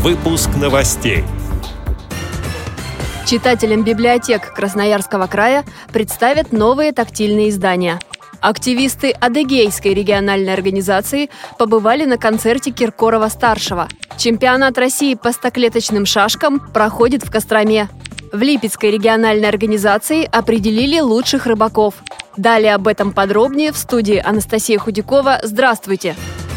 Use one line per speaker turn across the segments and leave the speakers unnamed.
Выпуск новостей.
Читателям библиотек Красноярского края представят новые тактильные издания. Активисты Адыгейской региональной организации побывали на концерте Киркорова-старшего. Чемпионат России по стоклеточным шашкам проходит в Костроме. В Липецкой региональной организации определили лучших рыбаков. Далее об этом подробнее в студии Анастасия Худякова. Здравствуйте! Библия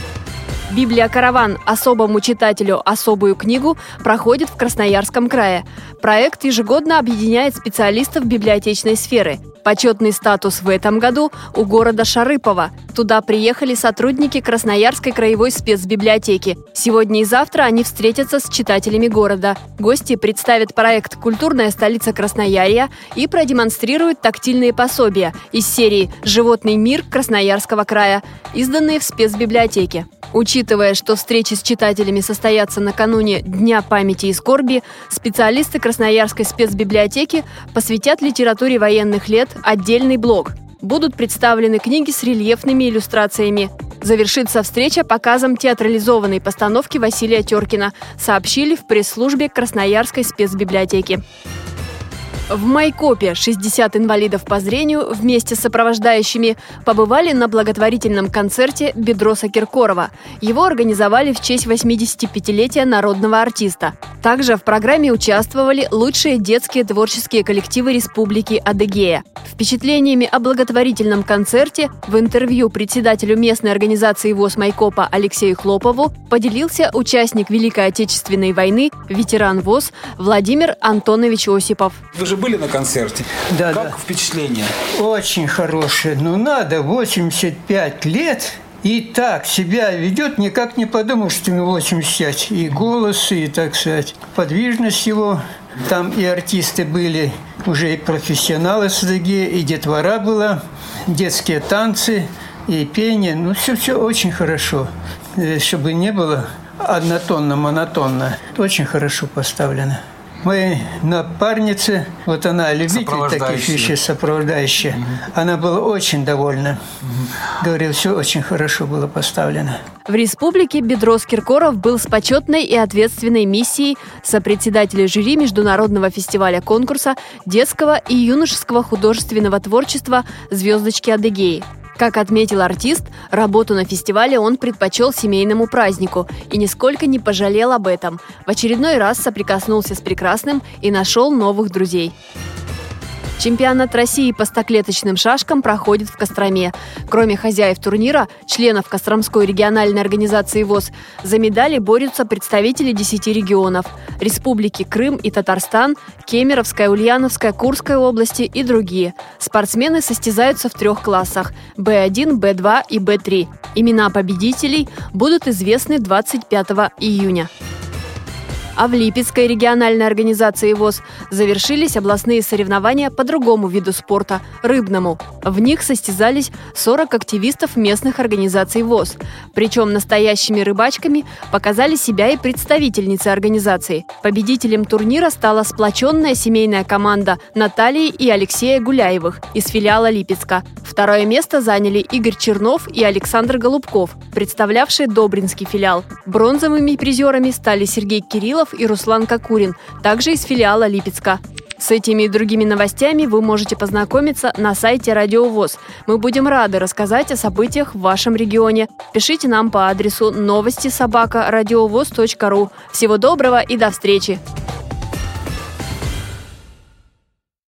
«Караван. Особому читателю особую книгу» проходит в Красноярском крае. Проект ежегодно объединяет специалистов библиотечной сферы. Почетный статус в этом году у города Шарыпова. Туда приехали сотрудники Красноярской краевой спецбиблиотеки. Сегодня и завтра они встретятся с читателями города. Гости представят проект «Культурная столица Красноярья» и продемонстрируют тактильные пособия из серии «Животный мир Красноярского края», изданные в спецбиблиотеке. Учитывая, что встречи с читателями состоятся накануне Дня памяти и скорби, специалисты Красноярской спецбиблиотеки посвятят литературе военных лет отдельный блог. Будут представлены книги с рельефными иллюстрациями. Завершится встреча показом театрализованной постановки Василия Теркина, сообщили в пресс-службе Красноярской спецбиблиотеки. В Майкопе 60 инвалидов по зрению вместе с сопровождающими побывали на благотворительном концерте Бедроса Киркорова. Его организовали в честь 85-летия народного артиста. Также в программе участвовали лучшие детские творческие коллективы Республики Адыгея. Впечатлениями о благотворительном концерте в интервью председателю местной организации ВОЗ Майкопа Алексею Хлопову поделился участник Великой Отечественной войны, ветеран ВОЗ Владимир Антонович Осипов.
Вы же были на концерте.
Да,
как
да.
впечатление?
Очень хорошее. Ну, надо 85 лет и так себя ведет, никак не подумал, что ему 85. И голос, и, так сказать, подвижность его. Там и артисты были, уже и профессионалы с и детвора была, детские танцы, и пение. Ну, все-все очень хорошо. Э, Чтобы не было однотонно, монотонно. Очень хорошо поставлено. Моей напарнице, вот она любитель таких вещей, сопровождающая, она была очень довольна. Говорил, все очень хорошо было поставлено.
В республике Бедрос Киркоров был с почетной и ответственной миссией сопредседателя жюри Международного фестиваля конкурса детского и юношеского художественного творчества «Звездочки Адыгеи». Как отметил артист, работу на фестивале он предпочел семейному празднику и нисколько не пожалел об этом. В очередной раз соприкоснулся с прекрасным и нашел новых друзей. Чемпионат России по стоклеточным шашкам проходит в Костроме. Кроме хозяев турнира, членов Костромской региональной организации ВОЗ, за медали борются представители 10 регионов – Республики Крым и Татарстан, Кемеровская, Ульяновская, Курская области и другие. Спортсмены состязаются в трех классах – Б1, Б2 и Б3. Имена победителей будут известны 25 июня. А в Липецкой региональной организации ВОЗ завершились областные соревнования по другому виду спорта – рыбному. В них состязались 40 активистов местных организаций ВОЗ. Причем настоящими рыбачками показали себя и представительницы организации. Победителем турнира стала сплоченная семейная команда Натальи и Алексея Гуляевых из филиала Липецка. Второе место заняли Игорь Чернов и Александр Голубков, представлявшие Добринский филиал. Бронзовыми призерами стали Сергей Кириллов и Руслан Кокурин, также из филиала Липецка. С этими и другими новостями вы можете познакомиться на сайте Радио ВОЗ. Мы будем рады рассказать о событиях в вашем регионе. Пишите нам по адресу новости собака ру. Всего доброго и до встречи!